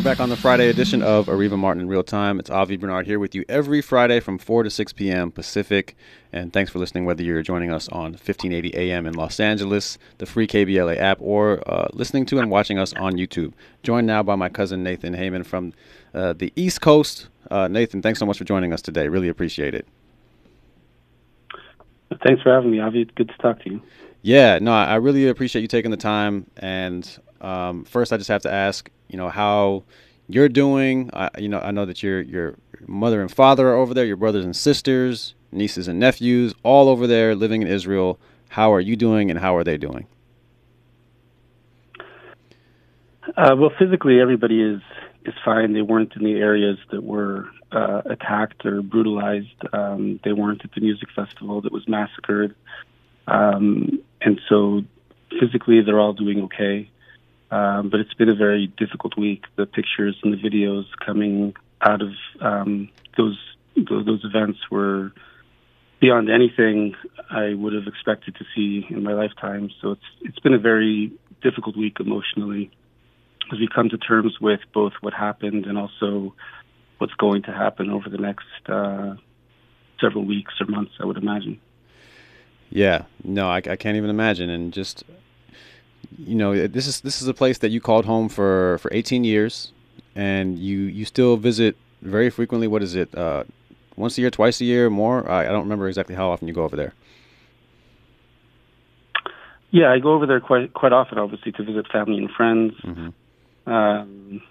we're back on the Friday edition of Areva Martin in Real Time. It's Avi Bernard here with you every Friday from 4 to 6 p.m. Pacific. And thanks for listening, whether you're joining us on 1580 AM in Los Angeles, the free KBLA app, or uh, listening to and watching us on YouTube. Joined now by my cousin Nathan Hayman from uh, the East Coast. Uh, Nathan, thanks so much for joining us today. Really appreciate it. Thanks for having me, Avi. Good to talk to you. Yeah, no, I really appreciate you taking the time. And um, first, I just have to ask, you know, how you're doing. I, you know, I know that your your mother and father are over there, your brothers and sisters, nieces and nephews, all over there living in Israel. How are you doing, and how are they doing? Uh, well, physically, everybody is is fine. They weren't in the areas that were uh, attacked or brutalized. Um, they weren't at the music festival that was massacred, um, and so physically, they're all doing okay. Um, but it's been a very difficult week. The pictures and the videos coming out of um, those, those events were beyond anything I would have expected to see in my lifetime. So it's it's been a very difficult week emotionally as we come to terms with both what happened and also what's going to happen over the next uh, several weeks or months. I would imagine. Yeah, no, I, I can't even imagine, and just you know, this is this is a place that you called home for for 18 years, and you you still visit very frequently. What is it? Uh, once a year, twice a year, more? I, I don't remember exactly how often you go over there. Yeah, I go over there quite quite often, obviously, to visit family and friends. Mm-hmm. Um,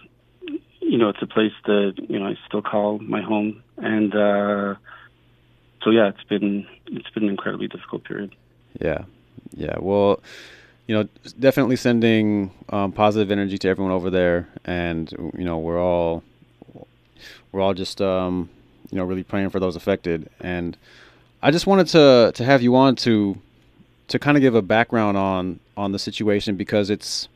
you know, it's a place that you know I still call my home, and uh, so yeah, it's been it's been an incredibly difficult period. Yeah, yeah. Well, you know, definitely sending um, positive energy to everyone over there, and you know, we're all we're all just um, you know really praying for those affected. And I just wanted to to have you on to to kind of give a background on on the situation because it's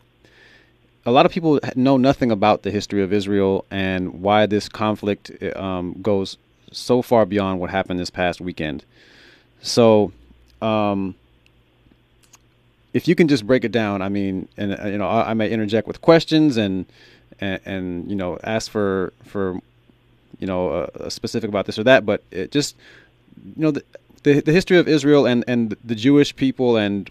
a lot of people know nothing about the history of Israel and why this conflict um, goes so far beyond what happened this past weekend. So, um, if you can just break it down, I mean, and uh, you know, I, I may interject with questions and, and, and you know, ask for for you know uh, specific about this or that, but it just you know the, the, the history of Israel and and the Jewish people and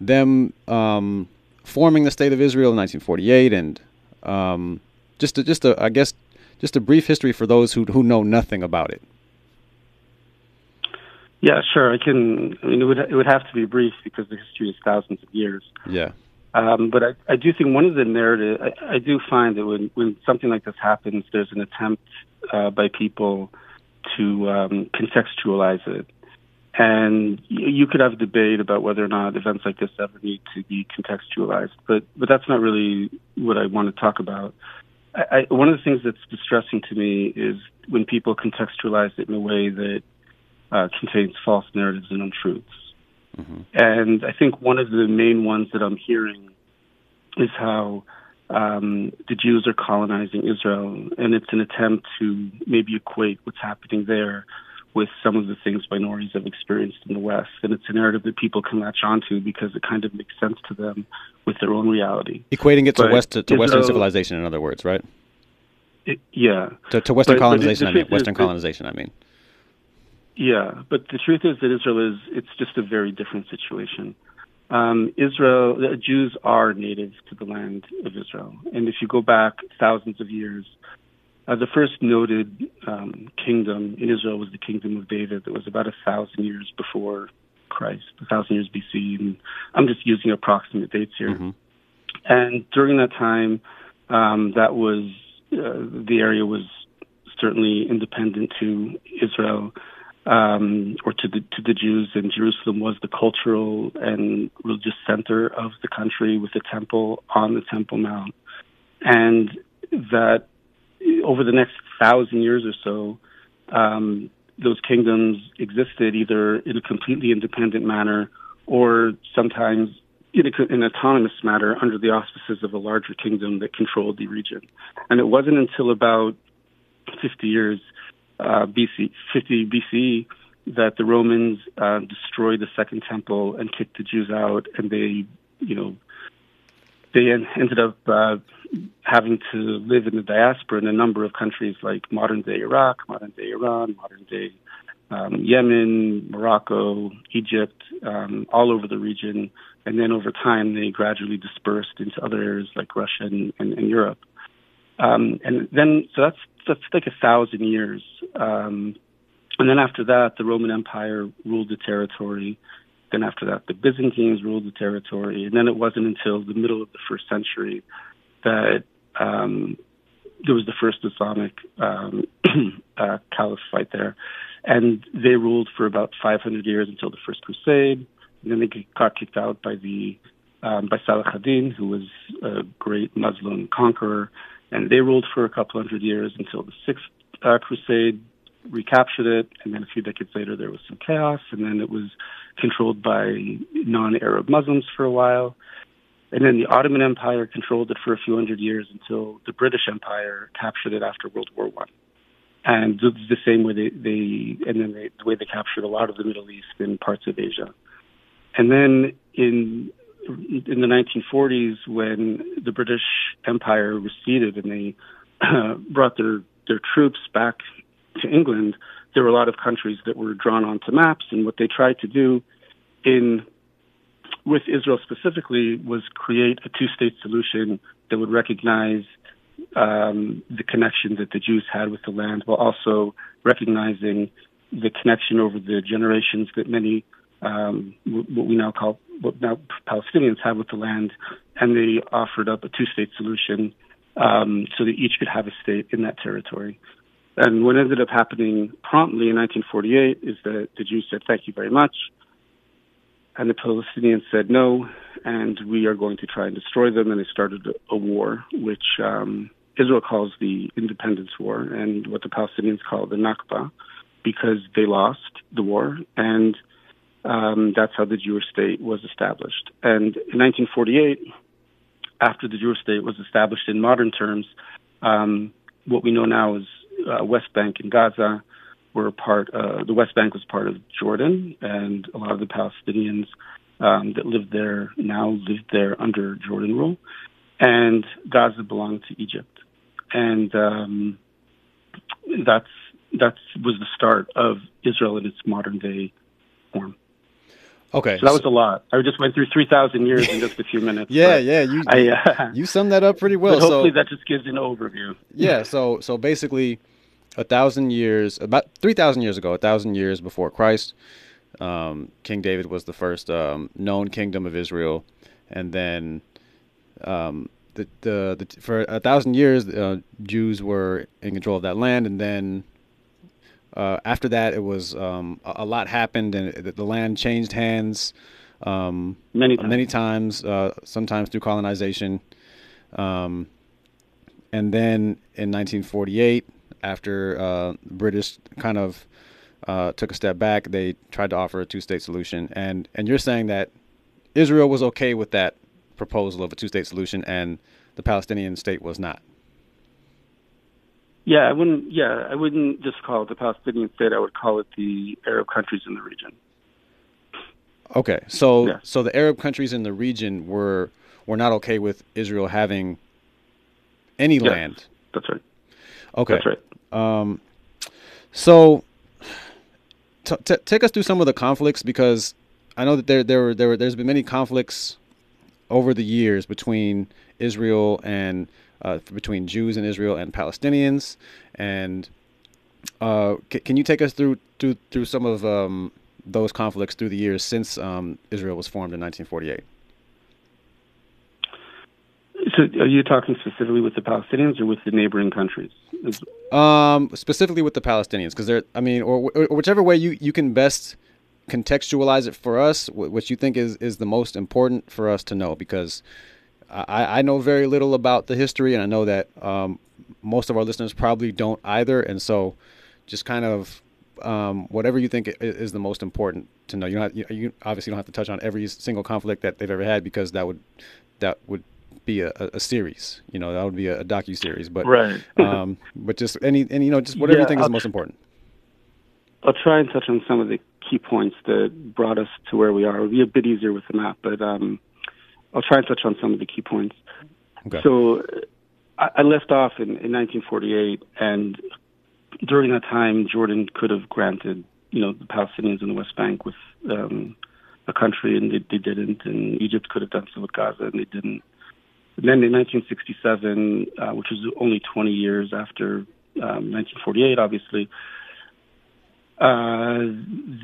them um, forming the state of Israel in 1948 and um, just a, just a I guess just a brief history for those who who know nothing about it. Yeah, sure. I can. I mean, it would it would have to be brief because the history is thousands of years. Yeah. Um, but I, I do think one of the narrative. I, I do find that when when something like this happens, there's an attempt uh, by people to um, contextualize it, and you, you could have a debate about whether or not events like this ever need to be contextualized. But but that's not really what I want to talk about. I, I, one of the things that's distressing to me is when people contextualize it in a way that uh, contains false narratives and untruths. Mm-hmm. And I think one of the main ones that I'm hearing is how um, the Jews are colonizing Israel, and it's an attempt to maybe equate what's happening there with some of the things minorities have experienced in the West. And it's a narrative that people can latch onto because it kind of makes sense to them with their own reality. Equating it to, West, to, to Western civilization, in other words, right? It, yeah. To, to Western but, colonization, but I mean. Western colonization, I mean. Yeah, but the truth is that Israel is it's just a very different situation. Um, Israel, the Jews are native to the land of Israel, and if you go back thousands of years, uh, the first noted um, kingdom in Israel was the kingdom of David. That was about a thousand years before Christ, a thousand years BC, and I'm just using approximate dates here. Mm-hmm. And during that time, um, that was uh, the area was certainly independent to Israel um, or to the to the Jews, and Jerusalem was the cultural and religious center of the country, with the temple on the Temple Mount, and that over the next thousand years or so, um, those kingdoms existed either in a completely independent manner or sometimes in an autonomous manner under the auspices of a larger kingdom that controlled the region. And it wasn't until about 50 years uh, BC, 50 BC, that the Romans uh, destroyed the Second Temple and kicked the Jews out, and they, you know, they ended up uh, having to live in the diaspora in a number of countries like modern day Iraq, modern day Iran, modern day um, Yemen, Morocco, Egypt, um, all over the region. And then over time, they gradually dispersed into other areas like Russia and, and, and Europe. Um, and then, so that's, that's like a thousand years. Um, and then after that, the Roman Empire ruled the territory. Then after that, the Byzantines ruled the territory. And then it wasn't until the middle of the first century that um, there was the first Islamic um, uh, caliphate there. And they ruled for about 500 years until the First Crusade. And then they got kicked out by the um, by Salah ad-Din, who was a great Muslim conqueror, and they ruled for a couple hundred years until the Sixth uh, Crusade recaptured it, and then a few decades later there was some chaos, and then it was controlled by non-Arab Muslims for a while, and then the Ottoman Empire controlled it for a few hundred years until the British Empire captured it after World War One, and the same way they, they and then they, the way they captured a lot of the Middle East and parts of Asia, and then in in the 1940s when the British Empire receded and they uh, brought their their troops back to England, there were a lot of countries that were drawn onto maps, and what they tried to do in with Israel specifically was create a two-state solution that would recognize um, the connection that the Jews had with the land, while also recognizing the connection over the generations that many um, what we now call what now Palestinians have with the land, and they offered up a two-state solution um, so that each could have a state in that territory. And what ended up happening promptly in 1948 is that the Jews said, "Thank you very much," and the Palestinians said no, and we are going to try and destroy them. And they started a war, which um, Israel calls the Independence War, and what the Palestinians call the Nakba, because they lost the war and um, that's how the Jewish state was established. And in 1948, after the Jewish state was established in modern terms, um, what we know now is uh, West Bank and Gaza were part. Uh, the West Bank was part of Jordan, and a lot of the Palestinians um, that lived there now lived there under Jordan rule, and Gaza belonged to Egypt, and um, that's that was the start of Israel in its modern day. Okay, so that was a lot. I just went through three thousand years in just a few minutes. yeah, yeah, you I, uh, you summed that up pretty well. hopefully, so, that just gives an overview. yeah, so so basically, a thousand years, about three thousand years ago, a thousand years before Christ, um, King David was the first um, known kingdom of Israel, and then um, the, the, the for a thousand years, uh, Jews were in control of that land, and then uh, after that, it was um, a, a, lot happened, and the land changed hands um, many times. many times, uh, sometimes through colonization. Um, and then in 1948, after uh, British kind of uh, took a step back, they tried to offer a two-state solution. And and you're saying that Israel was okay with that proposal of a two-state solution, and the Palestinian state was not. Yeah, I wouldn't. Yeah, I wouldn't just call it the Palestinian state. I would call it the Arab countries in the region. Okay, so yeah. so the Arab countries in the region were were not okay with Israel having any yes, land. That's right. Okay, that's right. Um, so t- t- take us through some of the conflicts because I know that there there were there were there's been many conflicts over the years between Israel and uh, between Jews in Israel and Palestinians. And uh, c- can you take us through through, through some of um, those conflicts through the years since um, Israel was formed in 1948? So, are you talking specifically with the Palestinians or with the neighboring countries? Um, specifically with the Palestinians, because they're, I mean, or, or, whichever way you, you can best contextualize it for us, what you think is, is the most important for us to know, because I, I know very little about the history, and I know that um, most of our listeners probably don't either. And so, just kind of um, whatever you think is the most important to know. You, don't have, you, obviously don't have to touch on every single conflict that they've ever had because that would that would be a, a series. You know, that would be a, a docu series. But right. um, but just any and you know just whatever yeah, you think I'll is the most important. I'll try and touch on some of the key points that brought us to where we are. It'll be a bit easier with the map, but um, I'll try and touch on some of the key points. Okay. So I, I left off in, in 1948, and during that time, Jordan could have granted, you know, the Palestinians in the West Bank with um, a country, and they, they didn't. And Egypt could have done so with Gaza, and they didn't. And then in 1967, uh, which was only 20 years after um, 1948, obviously, uh,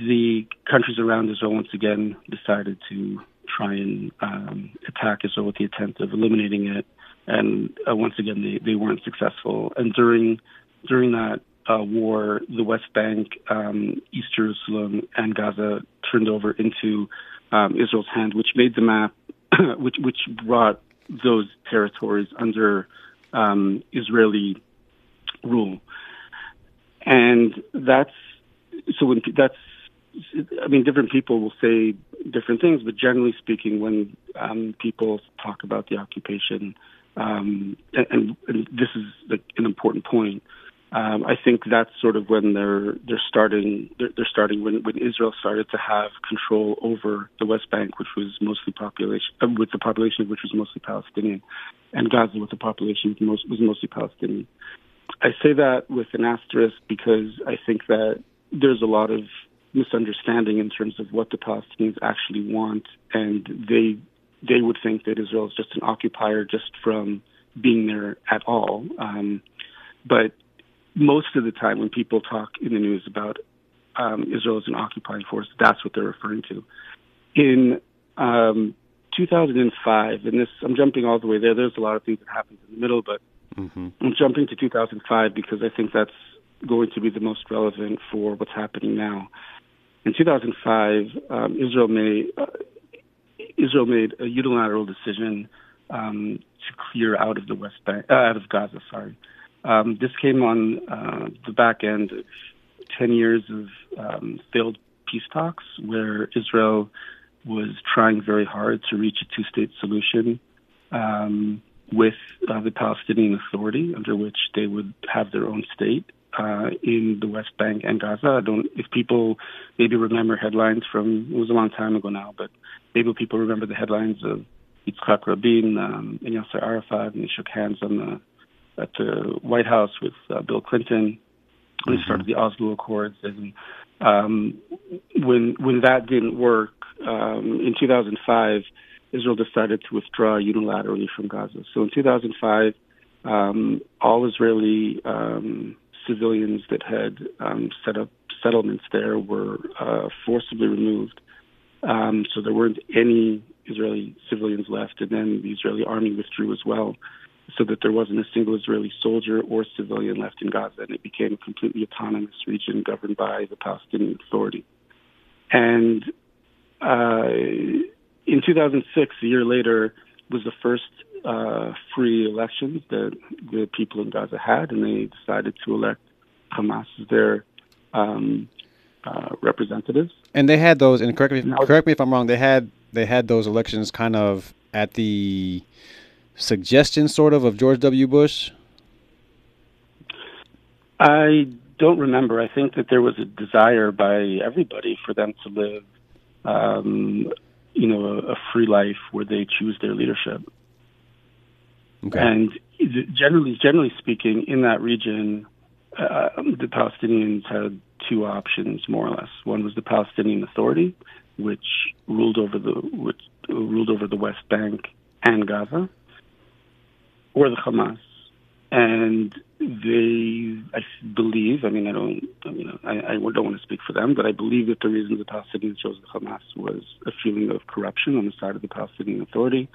the countries around Israel once again decided to try and um, attack Israel with the intent of eliminating it. And uh, once again, they, they weren't successful. And during during that uh, war, the West Bank, um, East Jerusalem, and Gaza turned over into um, Israel's hand, which made the map, which which brought those territories under um, Israeli rule. And that's so when that's I mean, different people will say different things, but generally speaking, when um, people talk about the occupation, um, and, and, and this is an important point, um, I think that's sort of when they're they're starting they're, they're starting when, when Israel started to have control over the West Bank, which was mostly population uh, with the population which was mostly Palestinian, and Gaza with the population most, was mostly Palestinian. I say that with an asterisk because I think that there's a lot of misunderstanding in terms of what the Palestinians actually want, and they they would think that Israel is just an occupier just from being there at all. Um, but most of the time, when people talk in the news about um, Israel as an occupying force, that's what they're referring to. In um, 2005, and this I'm jumping all the way there. There's a lot of things that happened in the middle, but mm-hmm. I'm jumping to 2005 because I think that's going to be the most relevant for what's happening now. In 2005, um, Israel made uh, Israel made a unilateral decision um, to clear out of the West Bank, uh, out of Gaza. Sorry, um, this came on uh, the back end of 10 years of um, failed peace talks, where Israel was trying very hard to reach a two-state solution um, with uh, the Palestinian Authority, under which they would have their own state uh, in the West Bank and Gaza. I don't, if people maybe remember headlines from, it was a long time ago now, but maybe people remember the headlines of Yitzhak Rabin um, and Yasser Arafat, and they shook hands on the, at the White House with uh, Bill Clinton mm-hmm. started the Oslo Accords. And um, when when that didn't work um, in 2005, Israel decided to withdraw unilaterally from Gaza. So in 2005, um, all Israeli um, civilians that had um, set up settlements there were uh, forcibly removed. Um, so there weren't any Israeli civilians left, and then the Israeli army withdrew as well, so that there wasn't a single Israeli soldier or civilian left in Gaza, and it became a completely autonomous region governed by the Palestinian Authority. And uh, in 2006, a year later, was the first uh, free elections that the people in Gaza had, and they decided to elect Hamas as their um, uh, representatives. And they had those. And correct me, if, correct me if I'm wrong. They had they had those elections kind of at the suggestion, sort of, of George W. Bush. I don't remember. I think that there was a desire by everybody for them to live, um, you know, a, a free life where they choose their leadership. Okay. And generally, generally speaking, in that region, uh, the Palestinians had two options, more or less. One was the Palestinian Authority, which ruled over the which ruled over the West Bank and Gaza, or the Hamas. And they, I believe, I mean, I don't, I mean, I, I don't want to speak for them, but I believe that the reason the Palestinians chose the Hamas was a feeling of corruption on the side of the Palestinian Authority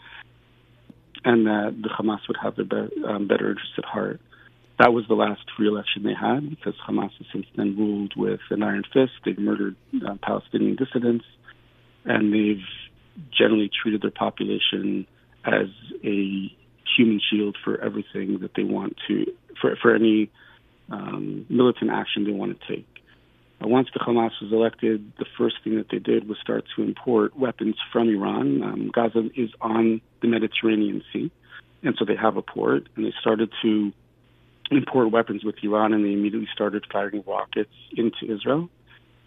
and that the Hamas would have their be- um, better interests at heart. That was the last free election they had because Hamas has since then ruled with an iron fist. They've murdered uh, Palestinian dissidents, and they've generally treated their population as a human shield for everything that they want to, for, for any um, militant action they want to take. Uh, once the Hamas was elected, the first thing that they did was start to import weapons from Iran. Um, Gaza is on the Mediterranean Sea, and so they have a port, and they started to import weapons with Iran, and they immediately started firing rockets into Israel.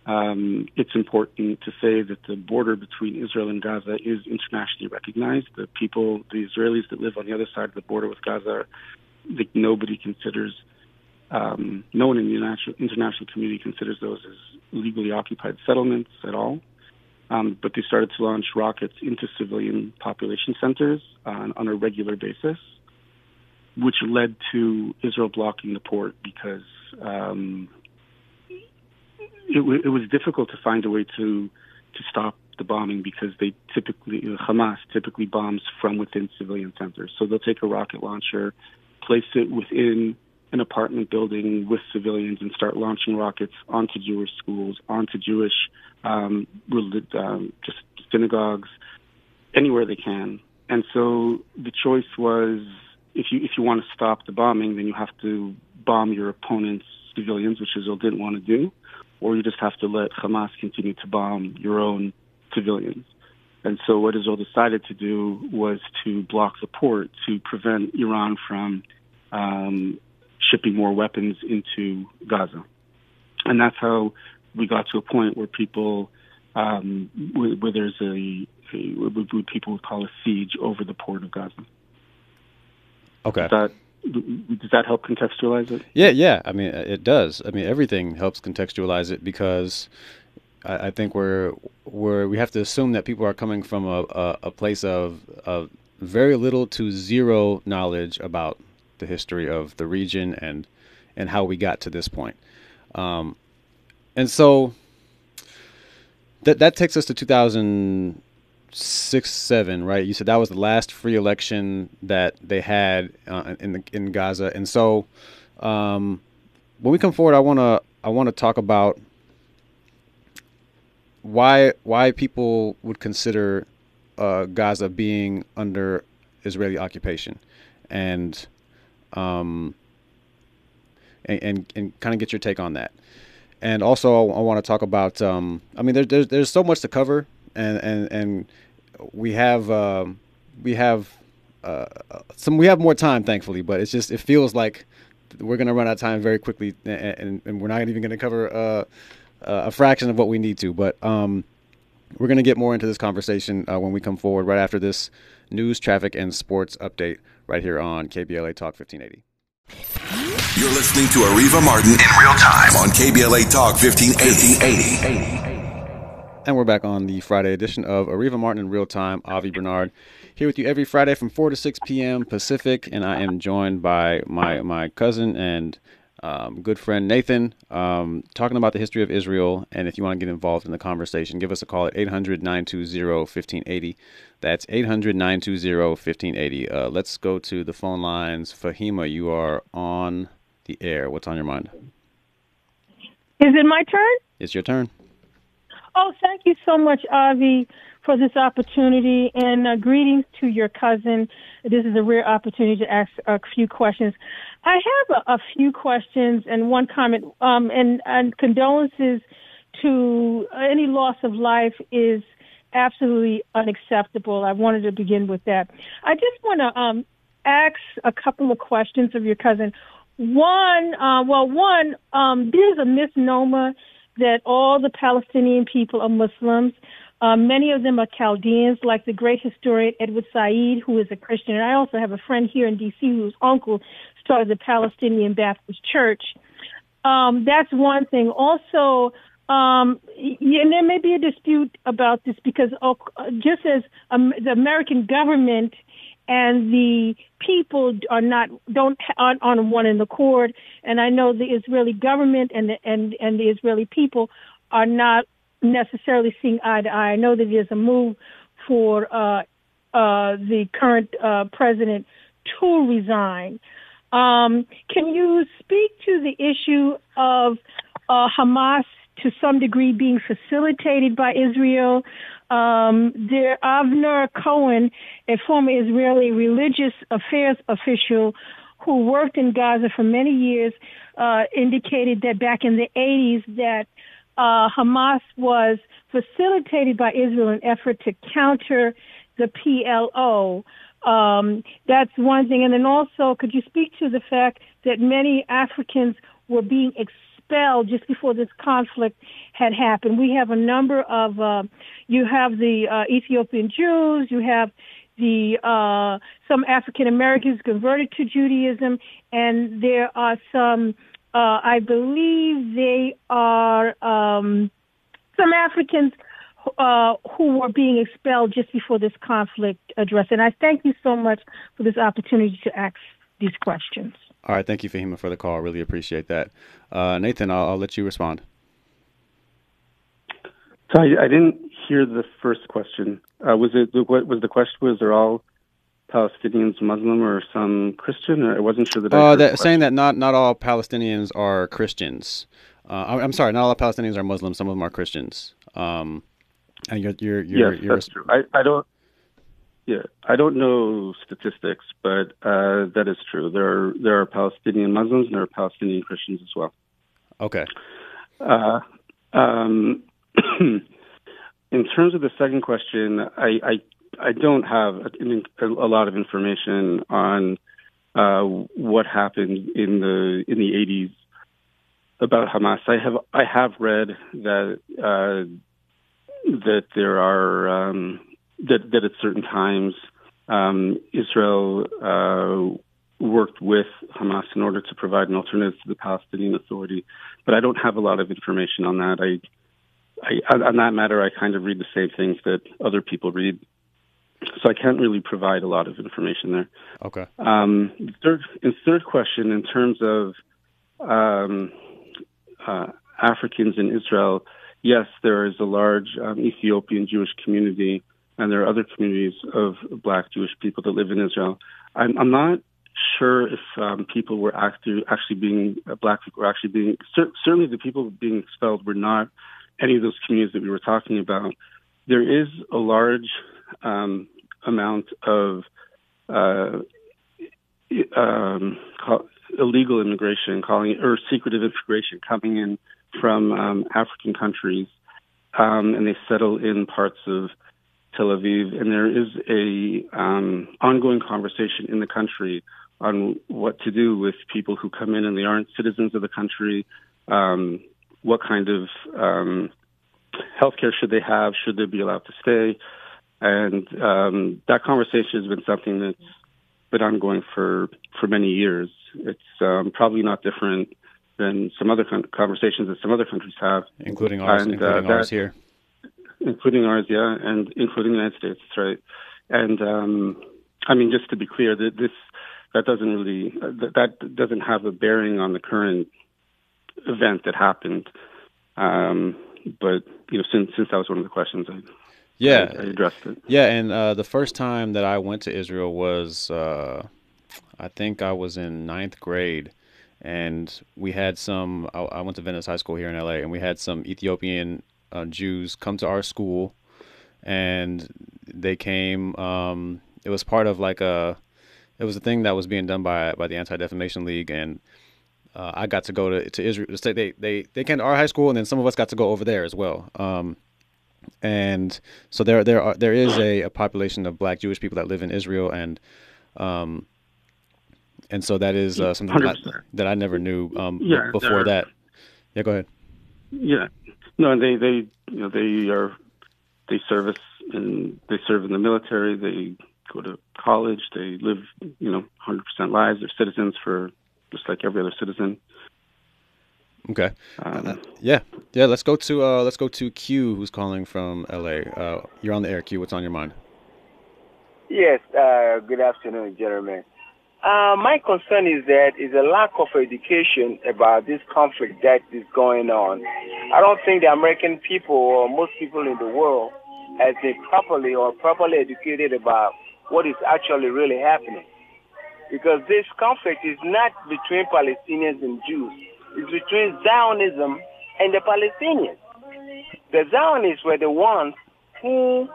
Um, it's important to say that the border between Israel and Gaza is internationally recognized. The people, the Israelis that live on the other side of the border with Gaza, that nobody considers, um, no one in the international, community considers those as legally occupied settlements at all. Um, but they started to launch rockets into civilian population centers on, on a regular basis, which led to Israel blocking the port because um, it, w- it was difficult to find a way to to stop the bombing because they typically Hamas typically bombs from within civilian centers. So they'll take a rocket launcher, place it within an apartment building with civilians, and start launching rockets onto Jewish schools, onto Jewish um, um, just synagogues, anywhere they can. And so the choice was if you if you want to stop the bombing, then you have to bomb your opponent's civilians, which Israel didn't want to do or you just have to let Hamas continue to bomb your own civilians. And so what Israel decided to do was to block the port to prevent Iran from um, shipping more weapons into Gaza. And that's how we got to a point where people, um, where, where, there's a, a, what people would call a siege over the port of Gaza. Okay. That does that help contextualize it? Yeah, yeah. I mean, it does. I mean, everything helps contextualize it because I, I think we're we're we have to assume that people are coming from a, a, a place of, of very little to zero knowledge about the history of the region and and how we got to this point. Um, and so that that takes us to 2000 six seven, right? You said that was the last free election that they had uh, in the, in Gaza, and so um, when we come forward, I want to I want to talk about why why people would consider uh, Gaza being under Israeli occupation, and um, and and, and kind of get your take on that. And also, I, I want to talk about. Um, I mean, there's there's there's so much to cover and and and we have um, we have uh, some we have more time, thankfully. But it's just it feels like we're gonna run out of time very quickly, and, and, and we're not even gonna cover uh, a fraction of what we need to. But um, we're gonna get more into this conversation uh, when we come forward right after this news, traffic, and sports update right here on KBLA Talk 1580. You're listening to Areva Martin in real time on KBLA Talk 1580. And we're back on the Friday edition of Areva Martin in Real Time. Avi Bernard here with you every Friday from 4 to 6 p.m. Pacific. And I am joined by my, my cousin and um, good friend Nathan, um, talking about the history of Israel. And if you want to get involved in the conversation, give us a call at 800 920 1580. That's 800 920 1580. Uh, let's go to the phone lines. Fahima, you are on the air. What's on your mind? Is it my turn? It's your turn. Oh, thank you so much, Avi, for this opportunity, and uh, greetings to your cousin. This is a rare opportunity to ask a few questions. I have a, a few questions and one comment, um, and, and condolences to any loss of life is absolutely unacceptable. I wanted to begin with that. I just want to um, ask a couple of questions of your cousin. One, uh, well, one, um, there's a misnomer that all the Palestinian people are Muslims. Um, many of them are Chaldeans, like the great historian Edward Said, who is a Christian. And I also have a friend here in D.C. whose uncle started the Palestinian Baptist Church. Um, that's one thing. Also, um, and there may be a dispute about this because uh, just as um, the American government and the people are not don't aren't on one in the accord. And I know the Israeli government and the, and and the Israeli people are not necessarily seeing eye to eye. I know that there's a move for uh, uh, the current uh, president to resign. Um, can you speak to the issue of uh, Hamas to some degree being facilitated by Israel? Um, there, Avner Cohen, a former Israeli religious affairs official who worked in Gaza for many years, uh, indicated that back in the 80s that uh, Hamas was facilitated by Israel in an effort to counter the PLO. Um, that's one thing. And then also, could you speak to the fact that many Africans were being expelled just before this conflict had happened. We have a number of, uh, you have the uh, Ethiopian Jews, you have the uh, some African Americans converted to Judaism, and there are some, uh, I believe they are um, some Africans uh, who were being expelled just before this conflict addressed. And I thank you so much for this opportunity to ask these questions. All right, thank you, Fahima, for the call. I really appreciate that. Uh, Nathan, I'll, I'll, let you respond. So I, I didn't hear the first question. Uh, was it what was the question? Was there all Palestinians Muslim or some Christian? Or I wasn't sure that. Uh, that saying that not not all Palestinians are Christians. Uh, I'm sorry, not all Palestinians are Muslims. Some of them are Christians. Um, and you're, you're, you're, yes, you're that's true. I, I don't. Yeah, I don't know statistics, but uh, that is true. There are there are Palestinian Muslims and there are Palestinian Christians as well. Okay. Uh, um, in terms of the second question, I I, I don't have a, a, lot of information on uh, what happened in the in the 80s about Hamas. I have I have read that uh, that there are um, that that at certain times um, Israel uh, worked with Hamas in order to provide an alternative to the Palestinian Authority, but I don't have a lot of information on that. I, I on that matter, I kind of read the same things that other people read, so I can't really provide a lot of information there. Okay. Um, third, in third question, in terms of um, uh, Africans in Israel yes, there is a large um, Ethiopian Jewish community, and there are other communities of Black Jewish people that live in Israel. I'm, I'm not sure if um, people were actually actually being uh, Black people were actually being cer- certainly the people being expelled were not any of those communities that we were talking about. There is a large um, amount of uh, um, illegal immigration, calling it, or secretive immigration coming in from um, African countries, um, and they settle in parts of Tel Aviv. And there is a um, ongoing conversation in the country on what to do with people who come in and they aren't citizens of the country. Um, what kind of um, health care should they have? Should they be allowed to stay? And um, that conversation has been something that's been ongoing for, for many years. It's um, probably not different than some other con- conversations that some other countries have, including ours, and, including uh, that, ours here, including ours, yeah, and including the United States, right. And um, I mean, just to be clear, that this that doesn't really that, that doesn't have a bearing on the current event that happened. Um, but you know, since since that was one of the questions, I yeah I, I addressed it. Yeah, and uh, the first time that I went to Israel was uh, I think I was in ninth grade and we had some. I, I, went to Venice High School here in LA, and we had some Ethiopian uh, Jews come to our school, and they came. Um, it was part of like a. It was a thing that was being done by by the Anti Defamation League, and uh, I got to go to to Israel. They they they came to our high school, and then some of us got to go over there as well. Um, and so there there are there is a, a population of Black Jewish people that live in Israel, and um, and so that is uh, something that I, that I, never knew um, yeah, before that. Yeah, go ahead. Yeah, no, and they they you know they are they service and they serve in the military. They go to college. They live you know 100% lives. They're citizens for just like every other citizen. Okay. Um, uh, yeah, yeah. Let's go to uh, let's go to Q, who's calling from LA. Uh, you're on the air, Q. What's on your mind? Yes. Uh, good afternoon, gentlemen. Uh, my concern is that is a lack of education about this conflict that is going on. I don't think the American people or most people in the world has been properly or properly educated about what is actually really happening. Because this conflict is not between Palestinians and Jews. It's between Zionism and the Palestinians. The Zionists were the ones who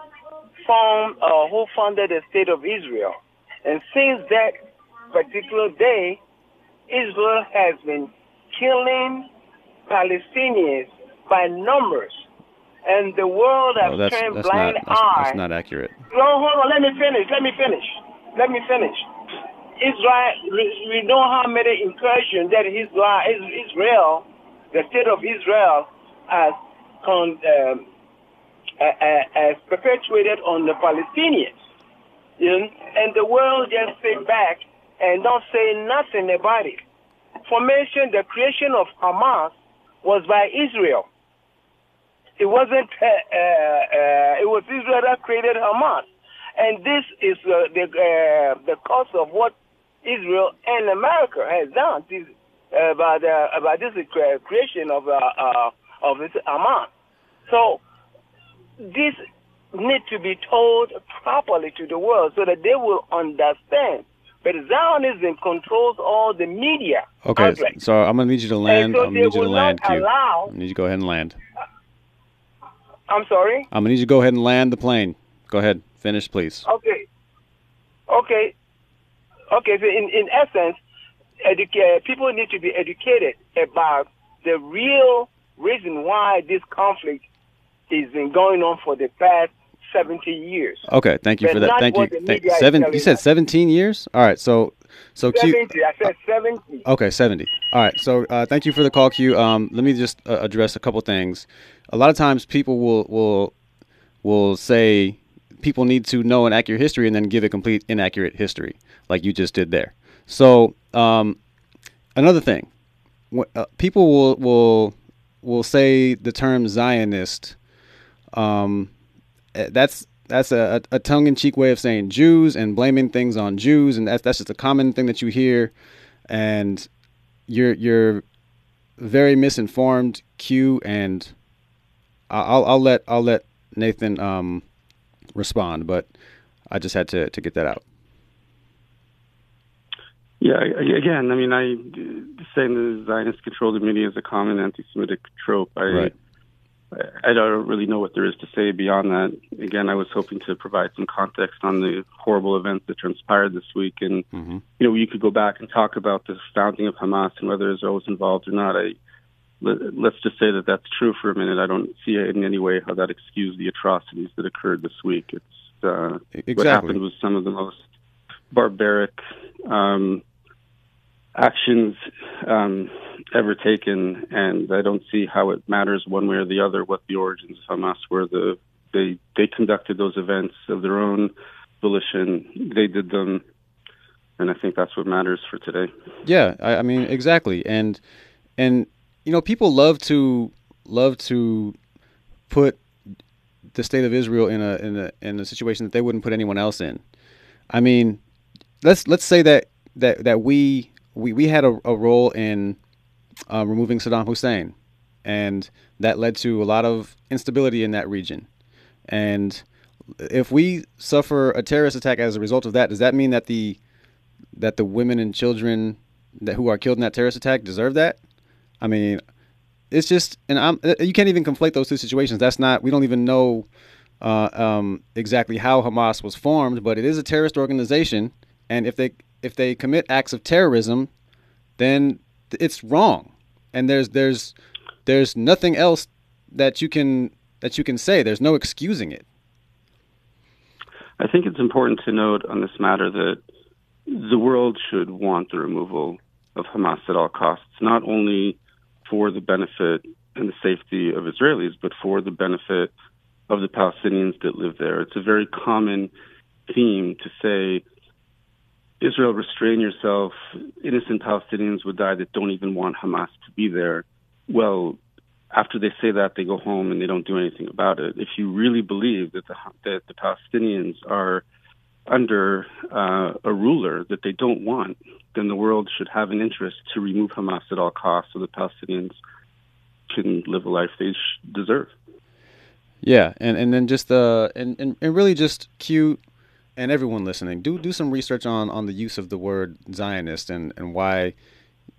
formed, uh, who founded the state of Israel. And since that particular day, Israel has been killing Palestinians by numbers. And the world has that's, turned that's blind not, that's, eye. That's not accurate. No, hold on. Let me finish. Let me finish. Let me finish. Israel, we know how many incursions that Israel, Israel the state of Israel has, con, um, has perpetuated on the Palestinians. You know, and the world just sit back and don't say nothing about it. Formation, the creation of Hamas was by Israel. It wasn't, uh, uh, it was Israel that created Hamas. And this is uh, the, uh, the cause of what Israel and America has done this, uh, about, uh, about this creation of, of this Hamas. So this need to be told properly to the world so that they will understand. But Zionism controls all the media. Okay, outlets. so I'm gonna need you to land. So I'm gonna need you to land. Allow, I need you to go ahead and land. Uh, I'm sorry. I'm gonna need you to go ahead and land the plane. Go ahead, finish, please. Okay. Okay. Okay. So in in essence, educa- people need to be educated about the real reason why this conflict has been going on for the past 70 years. Okay, thank you but for that. Thank you. Thank, seven. You said 17 years. All right. So, so 70. Q, I said 70. Okay, 70. All right. So, uh, thank you for the call, Q. Um, let me just uh, address a couple things. A lot of times, people will will will say people need to know an accurate history and then give a complete inaccurate history, like you just did there. So, um, another thing, uh, people will will will say the term Zionist. Um, that's that's a, a tongue-in-cheek way of saying Jews and blaming things on Jews, and that's that's just a common thing that you hear, and you're you're very misinformed. Q and I'll I'll let I'll let Nathan um, respond, but I just had to to get that out. Yeah, again, I mean, I saying the Zionist control the media is a common anti-Semitic trope. I right. I don't really know what there is to say beyond that. Again, I was hoping to provide some context on the horrible events that transpired this week, and mm-hmm. you know, you could go back and talk about the founding of Hamas and whether Israel was involved or not. I let, us just say that that's true for a minute. I don't see in any way how that excused the atrocities that occurred this week. It's uh, exactly. what happened was some of the most barbaric um, actions um, ever taken, and I don't see how it matters one way or the other what the origins of Hamas were. The they they conducted those events of their own volition. They did them, and I think that's what matters for today. Yeah, I, I mean exactly, and and you know people love to love to put the state of Israel in a in a in a situation that they wouldn't put anyone else in. I mean, let's let's say that that that we we, we had a, a role in uh, removing Saddam Hussein, and that led to a lot of instability in that region. And if we suffer a terrorist attack as a result of that, does that mean that the that the women and children that who are killed in that terrorist attack deserve that? I mean, it's just and I'm you can't even conflate those two situations. That's not we don't even know uh, um, exactly how Hamas was formed, but it is a terrorist organization, and if they if they commit acts of terrorism, then it's wrong, and there's there's there's nothing else that you can that you can say. There's no excusing it. I think it's important to note on this matter that the world should want the removal of Hamas at all costs, not only for the benefit and the safety of Israelis, but for the benefit of the Palestinians that live there. It's a very common theme to say Israel, restrain yourself. Innocent Palestinians would die that don't even want Hamas to be there. Well, after they say that, they go home and they don't do anything about it. If you really believe that the that the Palestinians are under uh, a ruler that they don't want, then the world should have an interest to remove Hamas at all costs, so the Palestinians can live a life they sh- deserve. Yeah, and and then just uh and and, and really just cute and everyone listening, do do some research on on the use of the word Zionist and and why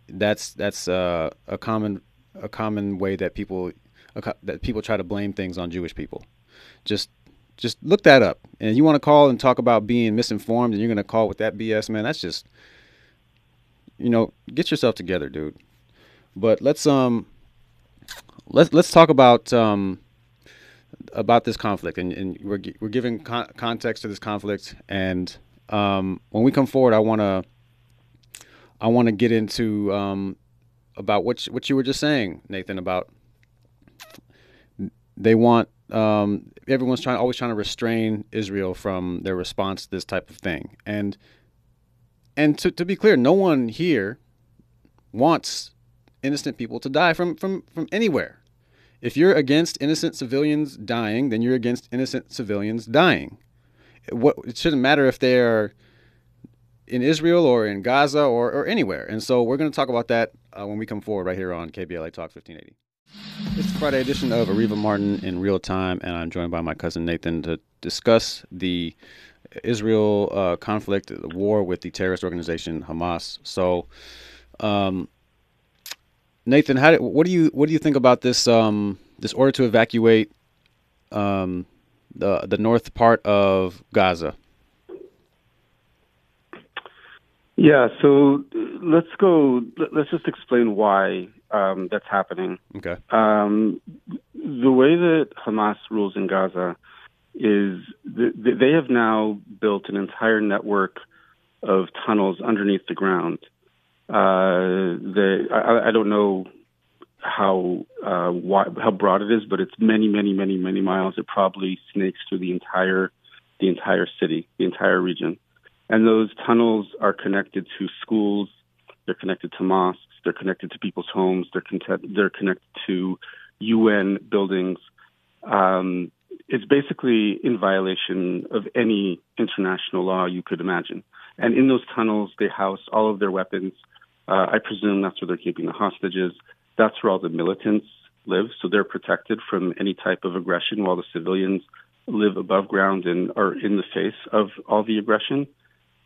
that's that's uh, a common a common way that people that people try to blame things on Jewish people. Just just look that up. And you want to call and talk about being misinformed and you're going to call with that BS, man, that's just you know, get yourself together, dude. But let's um let's let's talk about um about this conflict, and, and we're we're giving con- context to this conflict. And um, when we come forward, I want to I want to get into um, about what what you were just saying, Nathan, about they want um, everyone's trying always trying to restrain Israel from their response to this type of thing, and and to to be clear, no one here wants innocent people to die from from from anywhere. If you're against innocent civilians dying, then you're against innocent civilians dying. What it shouldn't matter if they're in Israel or in Gaza or, or anywhere. And so we're going to talk about that uh, when we come forward right here on KBLA Talk 1580. It's the Friday edition of Areva Martin in real time, and I'm joined by my cousin Nathan to discuss the Israel uh, conflict, the war with the terrorist organization Hamas. So, um, Nathan, how do, what do you what do you think about this um, this order to evacuate um, the the north part of Gaza? Yeah, so let's go. Let's just explain why um, that's happening. Okay. Um, the way that Hamas rules in Gaza is th- they have now built an entire network of tunnels underneath the ground. Uh, they, I, I don't know how uh, how broad it is, but it's many, many, many, many miles. It probably snakes through the entire the entire city, the entire region. And those tunnels are connected to schools, they're connected to mosques, they're connected to people's homes, they're, con- they're connected to UN buildings. Um, it's basically in violation of any international law you could imagine. And in those tunnels, they house all of their weapons. Uh, I presume that's where they're keeping the hostages. That's where all the militants live, so they're protected from any type of aggression while the civilians live above ground and are in the face of all the aggression.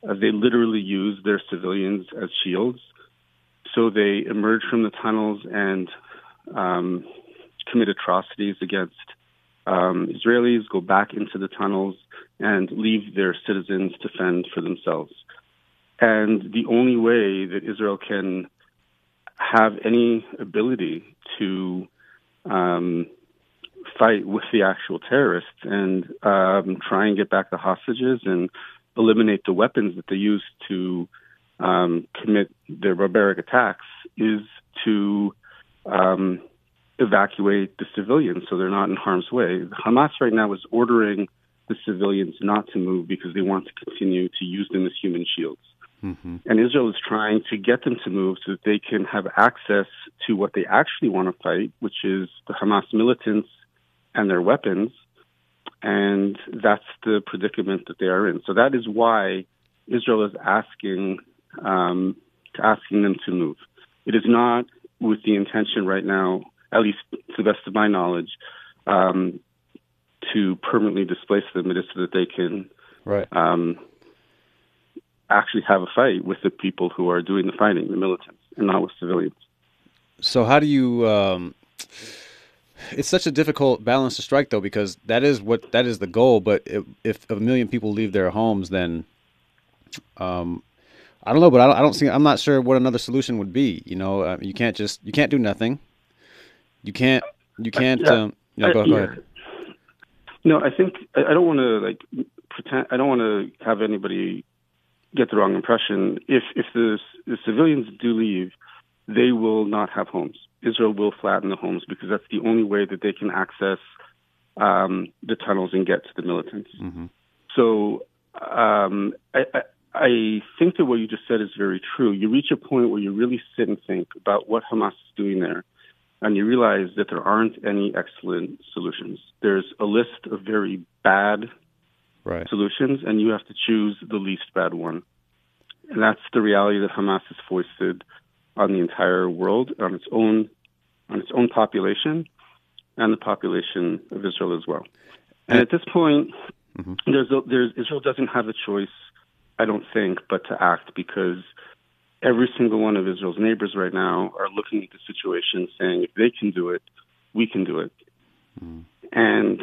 Uh, they literally use their civilians as shields. So they emerge from the tunnels and um, commit atrocities against um, Israelis, go back into the tunnels, and leave their citizens to fend for themselves. And the only way that Israel can have any ability to um, fight with the actual terrorists and um, try and get back the hostages and eliminate the weapons that they use to um, commit their barbaric attacks is to um, evacuate the civilians so they're not in harm's way. Hamas right now is ordering the civilians not to move because they want to continue to use them as human shields. Mm-hmm. And Israel is trying to get them to move so that they can have access to what they actually want to fight, which is the Hamas militants and their weapons, and that's the predicament that they are in. So that is why Israel is asking um, asking them to move. It is not with the intention right now, at least to the best of my knowledge, um, to permanently displace them. It is so that they can right. um, actually have a fight with the people who are doing the fighting, the militants, and not with civilians. So how do you? Um, it's such a difficult balance to strike, though, because that is what that is the goal. But if, if a million people leave their homes, then um, I don't know. But I don't, I don't see. I'm not sure what another solution would be. You know, uh, you can't just you can't do nothing. You can't. You can't. Um, yeah, go, go yeah. ahead. No, I think I, I don't want to like pretend. I don't want to have anybody get the wrong impression. If if the, the civilians do leave, they will not have homes. Israel will flatten the homes because that's the only way that they can access um, the tunnels and get to the militants. Mm-hmm. So um, I, I, I think that what you just said is very true. You reach a point where you really sit and think about what Hamas is doing there, and you realize that there aren't any excellent solutions. There's a list of very bad right. solutions, and you have to choose the least bad one. And that's the reality that Hamas has foisted on the entire world, on its own, on its own population, and the population of Israel as well. And at this point, mm-hmm. there's, a, there's Israel doesn't have a choice, I don't think, but to act because every single one of Israel's neighbors right now are looking at the situation, saying if they can do it, we can do it. Mm. And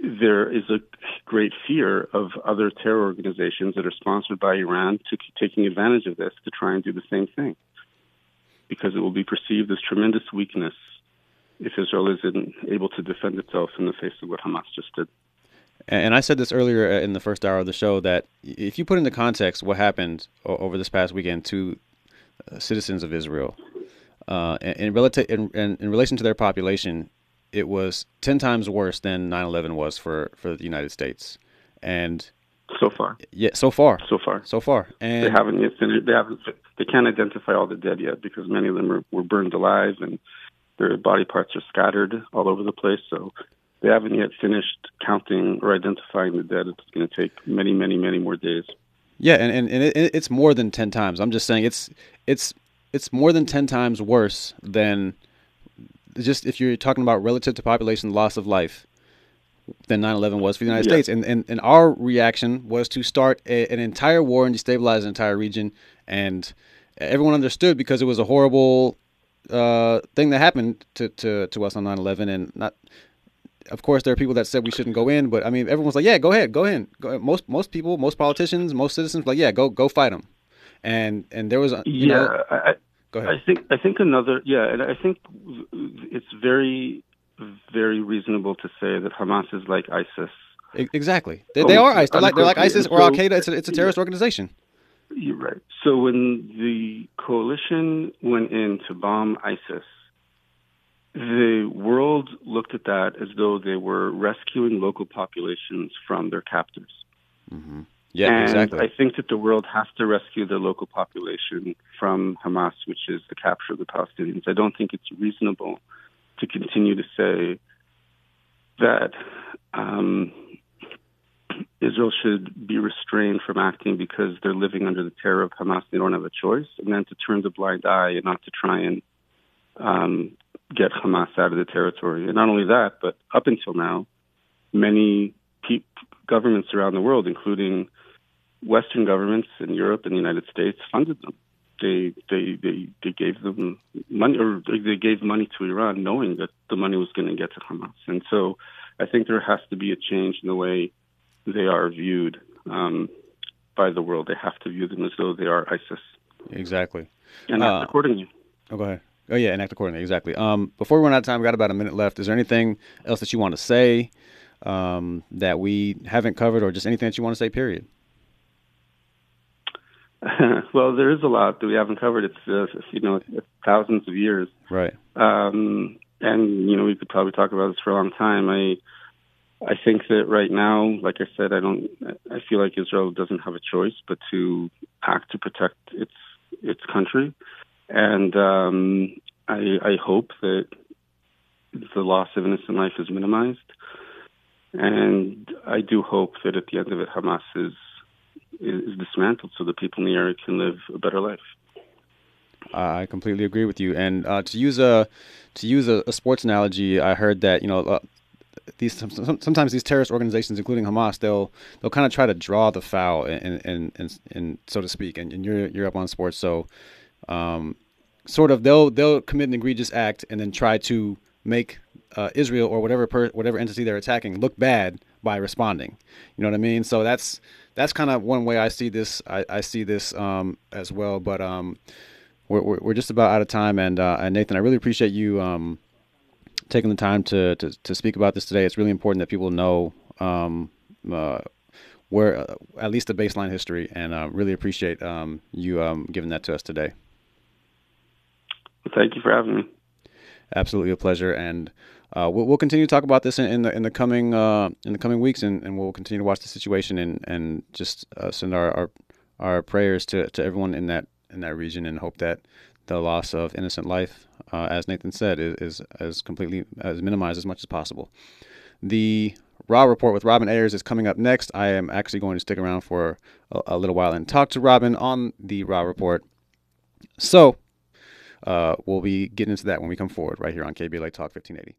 there is a great fear of other terror organizations that are sponsored by Iran to taking advantage of this to try and do the same thing, because it will be perceived as tremendous weakness if Israel isn't able to defend itself in the face of what Hamas just did. And I said this earlier uh, in the first hour of the show that if you put into context what happened over this past weekend to uh, citizens of Israel, uh, in, relati- in, in, in relation to their population, it was 10 times worse than 9/11 was for, for the United States. And so far, yeah, so far, so far, so far, and they haven't yet finished. They haven't. They can't identify all the dead yet because many of them are, were burned alive and their body parts are scattered all over the place. So they haven't yet finished counting or identifying the dead. It's going to take many, many, many more days. Yeah, and and, and it, it's more than ten times. I'm just saying it's it's it's more than ten times worse than just if you're talking about relative to population loss of life than 9/11 was for the United yeah. States. And, and and our reaction was to start a, an entire war and destabilize an entire region. And everyone understood because it was a horrible uh, thing that happened to, to, to us on 9/11. And not, of course, there are people that said we shouldn't go in, but I mean, everyone's like, yeah, go ahead, go in. Go, most most people, most politicians, most citizens, like, yeah, go go fight them. And and there was, yeah, know, I, go ahead. I think I think another, yeah, and I think it's very very reasonable to say that Hamas is like ISIS. Exactly, they, they are ISIS. They're like, they're like ISIS or Al Qaeda. It's a, it's a terrorist organization. You're right. So when the coalition went in to bomb ISIS, the world looked at that as though they were rescuing local populations from their captors. Mm-hmm. Yeah, and exactly. I think that the world has to rescue the local population from Hamas, which is the capture of the Palestinians. I don't think it's reasonable to continue to say that um, Israel should be restrained from acting because they're living under the terror of Hamas. They don't have a choice, and then to turn the blind eye and not to try and um, get Hamas out of the territory. And not only that, but up until now, many pe- governments around the world, including Western governments in Europe and the United States, funded them they they they they gave them money or they gave money to Iran knowing that the money was going to get to Hamas. And so I think there has to be a change in the way they are viewed um, by the world. They have to view them as though they are ISIS. Exactly. And act uh, accordingly. Oh, go ahead. Oh yeah, and act accordingly. Exactly. Um, before we run out of time, we got about a minute left. Is there anything else that you want to say um, that we haven't covered, or just anything that you want to say? Period. well, there is a lot that we haven't covered. It's uh, you know it's thousands of years, right? Um, and you know we could probably talk about this for a long time. I I think that right now, like I said, I don't. I feel like Israel doesn't have a choice but to act to protect its its country, and um, I, I hope that the loss of innocent life is minimized. And I do hope that at the end of it, Hamas is is dismantled so that people in the area can live a better life. I completely agree with you. And uh, to use a to use a, a, sports analogy, I heard that you know uh, these sometimes these terrorist organizations, including Hamas, they'll they'll kind of try to draw the foul, and and and, and so to speak. And, and, you're you're up on sports, so um, sort of they'll they'll commit an egregious act and then try to make uh, Israel or whatever per, whatever entity they're attacking look bad by responding. You know what I mean? So that's that's kind of one way I see this. I, I see this um, as well. But um, we're, we're just about out of time, and uh, and Nathan, I really appreciate you um, taking the time to, to, to speak about this today. It's really important that people know um, uh, where uh, at least the baseline history, and uh, really appreciate um, you um, giving that to us today. thank you for having me. Absolutely a pleasure, and uh, we'll, we'll, continue to talk about this in, in the in the coming uh, in the coming weeks, and, and we'll continue to watch the situation and and just uh, send our, our, our prayers to, to everyone in that in that region, and hope that the loss of innocent life, uh, as Nathan said, is, is as completely as minimized as much as possible. The Raw Report with Robin Ayers is coming up next. I am actually going to stick around for a, a little while and talk to Robin on the Raw Report. So uh, we'll be getting into that when we come forward right here on KBLA Talk 1580.